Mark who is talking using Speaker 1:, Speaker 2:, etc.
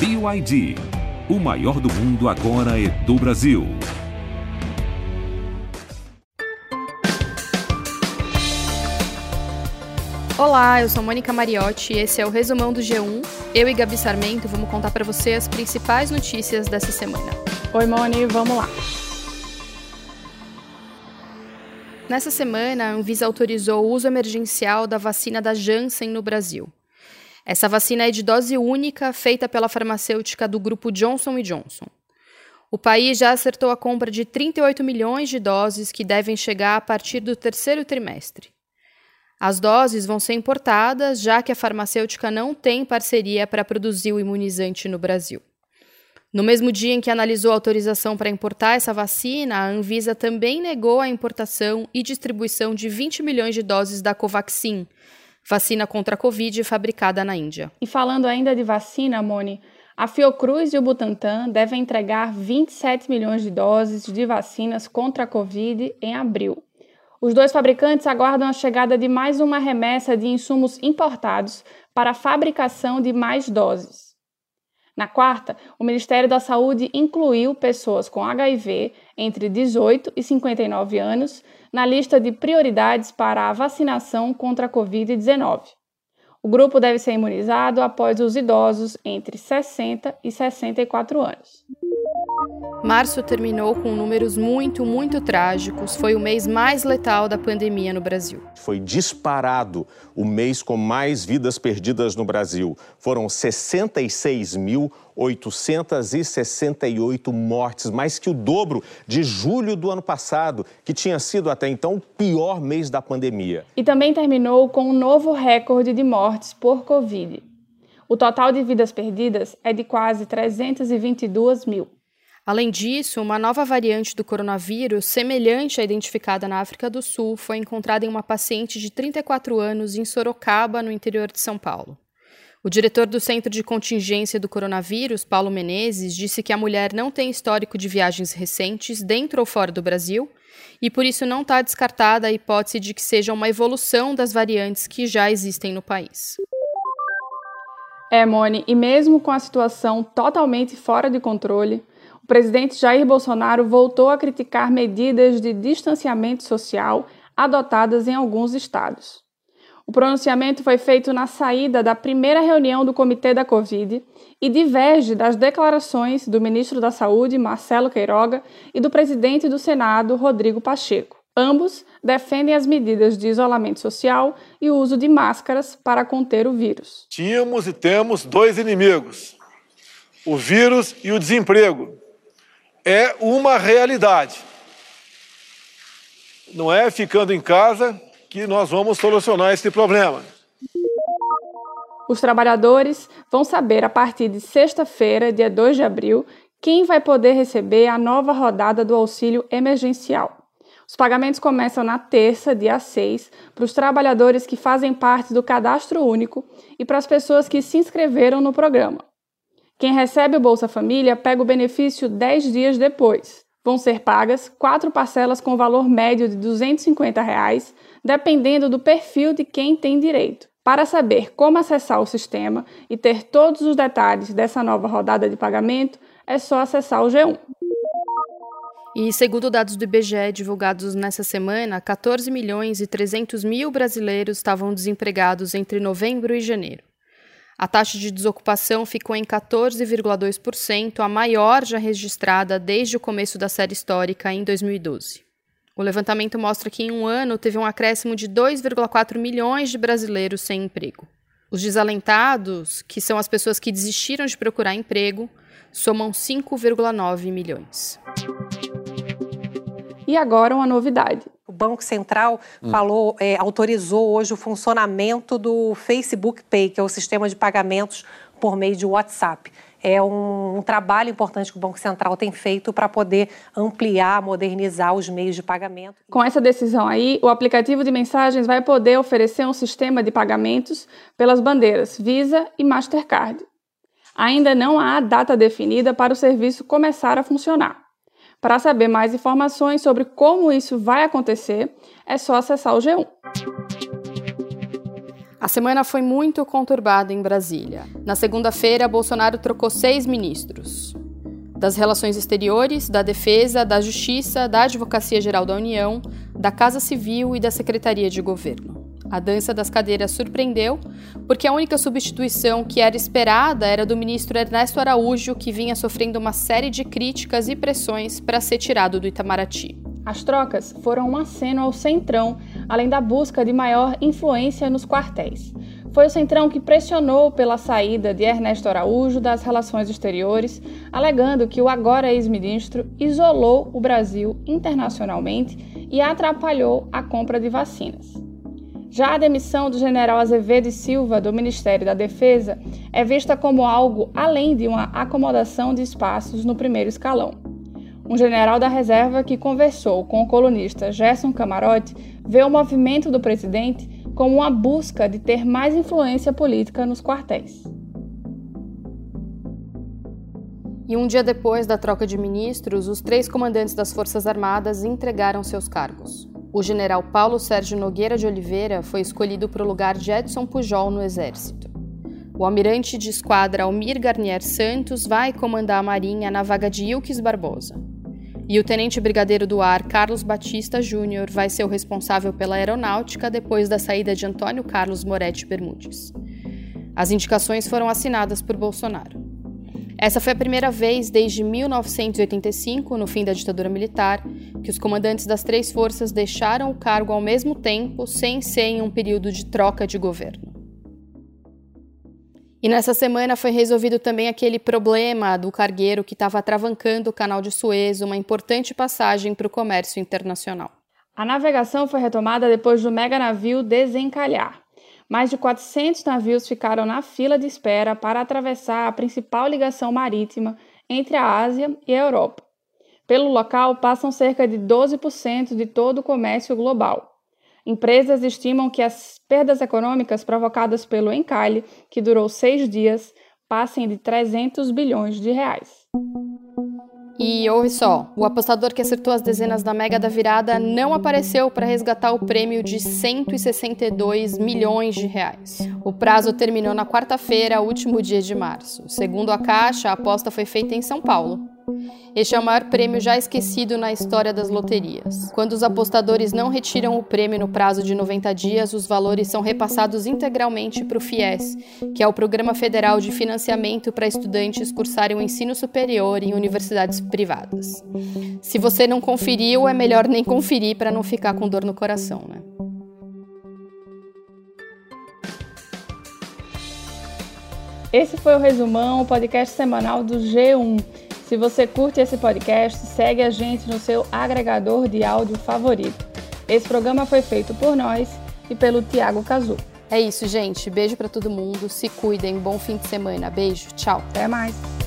Speaker 1: BYD. O maior do mundo agora é do Brasil.
Speaker 2: Olá, eu sou Mônica Mariotti e esse é o resumão do G1. Eu e Gabi Sarmento vamos contar para você as principais notícias dessa semana.
Speaker 3: Oi, Moni, vamos lá.
Speaker 2: Nessa semana, a Anvisa autorizou o uso emergencial da vacina da Janssen no Brasil. Essa vacina é de dose única, feita pela farmacêutica do grupo Johnson Johnson. O país já acertou a compra de 38 milhões de doses que devem chegar a partir do terceiro trimestre. As doses vão ser importadas, já que a farmacêutica não tem parceria para produzir o imunizante no Brasil. No mesmo dia em que analisou a autorização para importar essa vacina, a Anvisa também negou a importação e distribuição de 20 milhões de doses da Covaxin, vacina contra a Covid fabricada na Índia.
Speaker 3: E falando ainda de vacina, Moni, a Fiocruz e o Butantan devem entregar 27 milhões de doses de vacinas contra a Covid em abril. Os dois fabricantes aguardam a chegada de mais uma remessa de insumos importados para a fabricação de mais doses. Na quarta, o Ministério da Saúde incluiu pessoas com HIV entre 18 e 59 anos na lista de prioridades para a vacinação contra a Covid-19. O grupo deve ser imunizado após os idosos entre 60 e 64 anos.
Speaker 2: Março terminou com números muito, muito trágicos. Foi o mês mais letal da pandemia no Brasil.
Speaker 4: Foi disparado o mês com mais vidas perdidas no Brasil. Foram 66.868 mortes, mais que o dobro de julho do ano passado, que tinha sido até então o pior mês da pandemia.
Speaker 3: E também terminou com um novo recorde de mortes por Covid. O total de vidas perdidas é de quase 322 mil.
Speaker 2: Além disso, uma nova variante do coronavírus, semelhante à identificada na África do Sul, foi encontrada em uma paciente de 34 anos em Sorocaba, no interior de São Paulo. O diretor do Centro de Contingência do Coronavírus, Paulo Menezes, disse que a mulher não tem histórico de viagens recentes dentro ou fora do Brasil e por isso não está descartada a hipótese de que seja uma evolução das variantes que já existem no país.
Speaker 3: É, Mone, e mesmo com a situação totalmente fora de controle, o presidente Jair Bolsonaro voltou a criticar medidas de distanciamento social adotadas em alguns estados. O pronunciamento foi feito na saída da primeira reunião do Comitê da Covid e diverge das declarações do ministro da Saúde, Marcelo Queiroga, e do presidente do Senado, Rodrigo Pacheco. Ambos defendem as medidas de isolamento social e o uso de máscaras para conter o vírus.
Speaker 5: Tínhamos e temos dois inimigos: o vírus e o desemprego é uma realidade. Não é ficando em casa que nós vamos solucionar esse problema.
Speaker 3: Os trabalhadores vão saber a partir de sexta-feira, dia 2 de abril, quem vai poder receber a nova rodada do auxílio emergencial. Os pagamentos começam na terça, dia 6, para os trabalhadores que fazem parte do cadastro único e para as pessoas que se inscreveram no programa. Quem recebe o Bolsa Família pega o benefício 10 dias depois. Vão ser pagas quatro parcelas com valor médio de 250 reais, dependendo do perfil de quem tem direito. Para saber como acessar o sistema e ter todos os detalhes dessa nova rodada de pagamento, é só acessar o G1.
Speaker 2: E segundo dados do IBGE divulgados nessa semana, 14 milhões e 300 mil brasileiros estavam desempregados entre novembro e janeiro. A taxa de desocupação ficou em 14,2%, a maior já registrada desde o começo da série histórica em 2012. O levantamento mostra que em um ano teve um acréscimo de 2,4 milhões de brasileiros sem emprego. Os desalentados, que são as pessoas que desistiram de procurar emprego, somam 5,9 milhões.
Speaker 3: E agora uma novidade.
Speaker 6: O Banco Central hum. falou, é, autorizou hoje o funcionamento do Facebook Pay, que é o sistema de pagamentos por meio de WhatsApp. É um, um trabalho importante que o Banco Central tem feito para poder ampliar, modernizar os meios de pagamento.
Speaker 3: Com essa decisão aí, o aplicativo de mensagens vai poder oferecer um sistema de pagamentos pelas bandeiras Visa e Mastercard. Ainda não há data definida para o serviço começar a funcionar. Para saber mais informações sobre como isso vai acontecer, é só acessar o G1.
Speaker 2: A semana foi muito conturbada em Brasília. Na segunda-feira, Bolsonaro trocou seis ministros. Das Relações Exteriores, da Defesa, da Justiça, da Advocacia Geral da União, da Casa Civil e da Secretaria de Governo. A dança das cadeiras surpreendeu, porque a única substituição que era esperada era do ministro Ernesto Araújo, que vinha sofrendo uma série de críticas e pressões para ser tirado do Itamaraty.
Speaker 3: As trocas foram um aceno ao Centrão, além da busca de maior influência nos quartéis. Foi o Centrão que pressionou pela saída de Ernesto Araújo das Relações Exteriores, alegando que o agora ex-ministro isolou o Brasil internacionalmente e atrapalhou a compra de vacinas. Já a demissão do general Azevedo e Silva do Ministério da Defesa é vista como algo além de uma acomodação de espaços no primeiro escalão. Um general da reserva que conversou com o colunista Gerson Camarote vê o movimento do presidente como uma busca de ter mais influência política nos quartéis.
Speaker 2: E um dia depois da troca de ministros, os três comandantes das Forças Armadas entregaram seus cargos. O general Paulo Sérgio Nogueira de Oliveira foi escolhido para o lugar de Edson Pujol no Exército. O almirante de esquadra Almir Garnier Santos vai comandar a Marinha na vaga de Ilques Barbosa. E o tenente brigadeiro do ar Carlos Batista Júnior vai ser o responsável pela aeronáutica depois da saída de Antônio Carlos Moretti Bermudes. As indicações foram assinadas por Bolsonaro. Essa foi a primeira vez desde 1985, no fim da ditadura militar, que os comandantes das três forças deixaram o cargo ao mesmo tempo, sem ser em um período de troca de governo. E nessa semana foi resolvido também aquele problema do cargueiro que estava travancando o canal de Suez, uma importante passagem para o comércio internacional.
Speaker 3: A navegação foi retomada depois do mega navio desencalhar. Mais de 400 navios ficaram na fila de espera para atravessar a principal ligação marítima entre a Ásia e a Europa. Pelo local passam cerca de 12% de todo o comércio global. Empresas estimam que as perdas econômicas provocadas pelo encalhe, que durou seis dias, passem de 300 bilhões de reais.
Speaker 2: E ouve só, o apostador que acertou as dezenas da Mega da Virada não apareceu para resgatar o prêmio de 162 milhões de reais. O prazo terminou na quarta-feira, último dia de março. Segundo a Caixa, a aposta foi feita em São Paulo. Este é o maior prêmio já esquecido na história das loterias. Quando os apostadores não retiram o prêmio no prazo de 90 dias, os valores são repassados integralmente para o FIES, que é o Programa Federal de Financiamento para Estudantes cursarem o ensino superior em universidades privadas. Se você não conferiu, é melhor nem conferir para não ficar com dor no coração, né?
Speaker 3: Esse foi o resumão, o podcast semanal do G1. Se você curte esse podcast, segue a gente no seu agregador de áudio favorito. Esse programa foi feito por nós e pelo Tiago Cazu.
Speaker 2: É isso, gente. Beijo para todo mundo. Se cuidem. Bom fim de semana. Beijo. Tchau.
Speaker 3: Até mais.